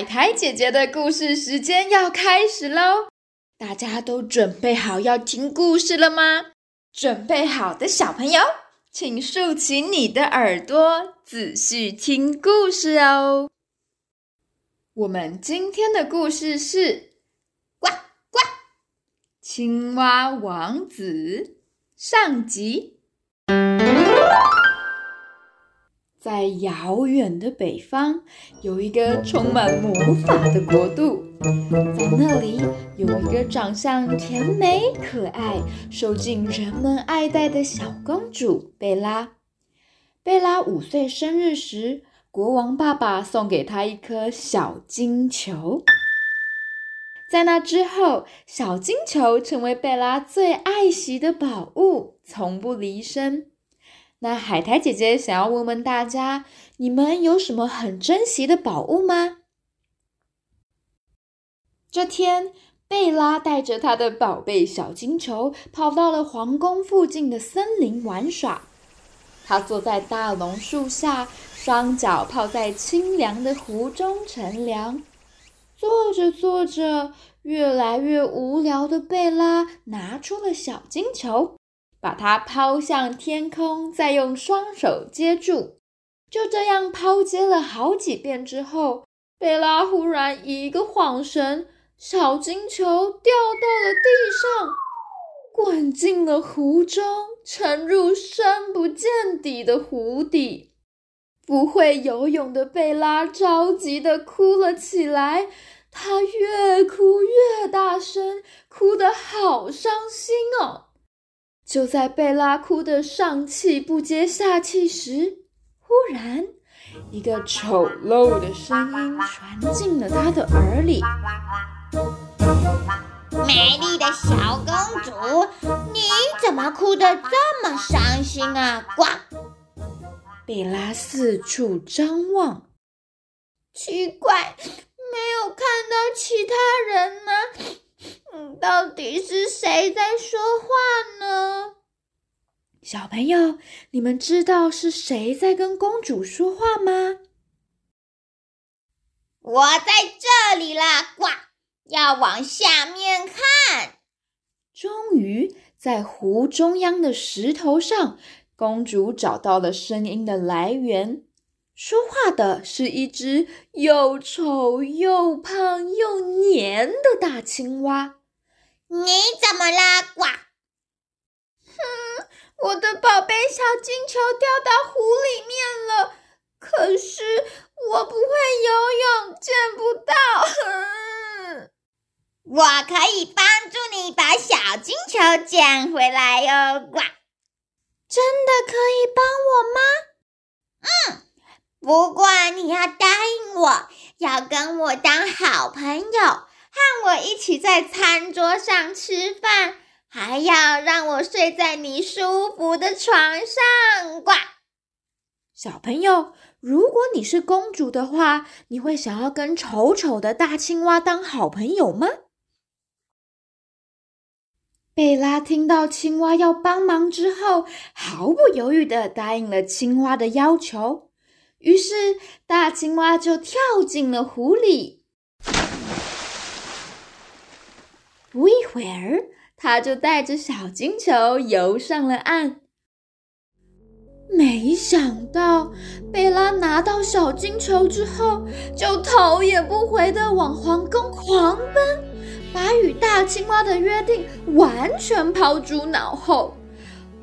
海苔姐姐的故事时间要开始喽！大家都准备好要听故事了吗？准备好的小朋友，请竖起你的耳朵，仔细听故事哦。我们今天的故事是呱呱青蛙王子上集。在遥远的北方，有一个充满魔法的国度。在那里，有一个长相甜美可爱、受尽人们爱戴的小公主贝拉。贝拉五岁生日时，国王爸爸送给她一颗小金球。在那之后，小金球成为贝拉最爱惜的宝物，从不离身。那海苔姐姐想要问问大家：你们有什么很珍惜的宝物吗？这天，贝拉带着她的宝贝小金球跑到了皇宫附近的森林玩耍。她坐在大榕树下，双脚泡在清凉的湖中乘凉。坐着坐着，越来越无聊的贝拉拿出了小金球。把它抛向天空，再用双手接住。就这样抛接了好几遍之后，贝拉忽然一个晃神，小金球掉到了地上，滚进了湖中，沉入深不见底的湖底。不会游泳的贝拉着急的哭了起来，她越哭越大声，哭得好伤心哦。就在贝拉哭得上气不接下气时，忽然一个丑陋的声音传进了她的耳里：“美丽的小公主，你怎么哭得这么伤心啊？”呱！贝拉四处张望，奇怪，没有看到其他人呢。嗯，到底是谁在说话呢？小朋友，你们知道是谁在跟公主说话吗？我在这里啦！呱，要往下面看。终于，在湖中央的石头上，公主找到了声音的来源。说话的是一只又丑又胖又黏的大青蛙。你怎么啦，呱？哼，我的宝贝小金球掉到湖里面了，可是我不会游泳，见不到。我可以帮助你把小金球捡回来哟，呱！真的可以帮我吗？嗯。不过你要答应我，要跟我当好朋友，和我一起在餐桌上吃饭，还要让我睡在你舒服的床上。呱！小朋友，如果你是公主的话，你会想要跟丑丑的大青蛙当好朋友吗？贝拉听到青蛙要帮忙之后，毫不犹豫的答应了青蛙的要求。于是，大青蛙就跳进了湖里。不一会儿，他就带着小金球游上了岸。没想到，贝拉拿到小金球之后，就头也不回的往皇宫狂奔，把与大青蛙的约定完全抛诸脑后。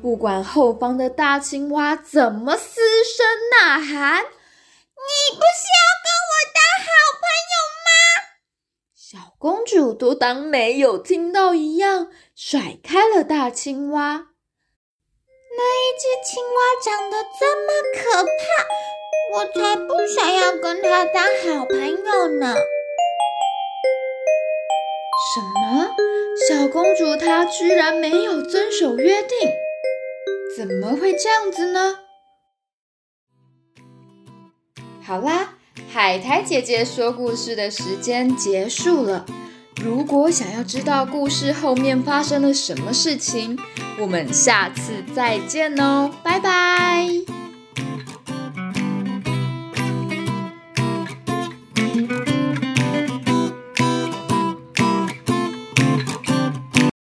不管后方的大青蛙怎么嘶声呐喊，你不是要跟我当好朋友吗？小公主都当没有听到一样，甩开了大青蛙。那一只青蛙长得这么可怕，我才不想要跟它当好朋友呢。什么？小公主她居然没有遵守约定？怎么会这样子呢？好啦，海苔姐姐说故事的时间结束了。如果想要知道故事后面发生了什么事情，我们下次再见哦，拜拜。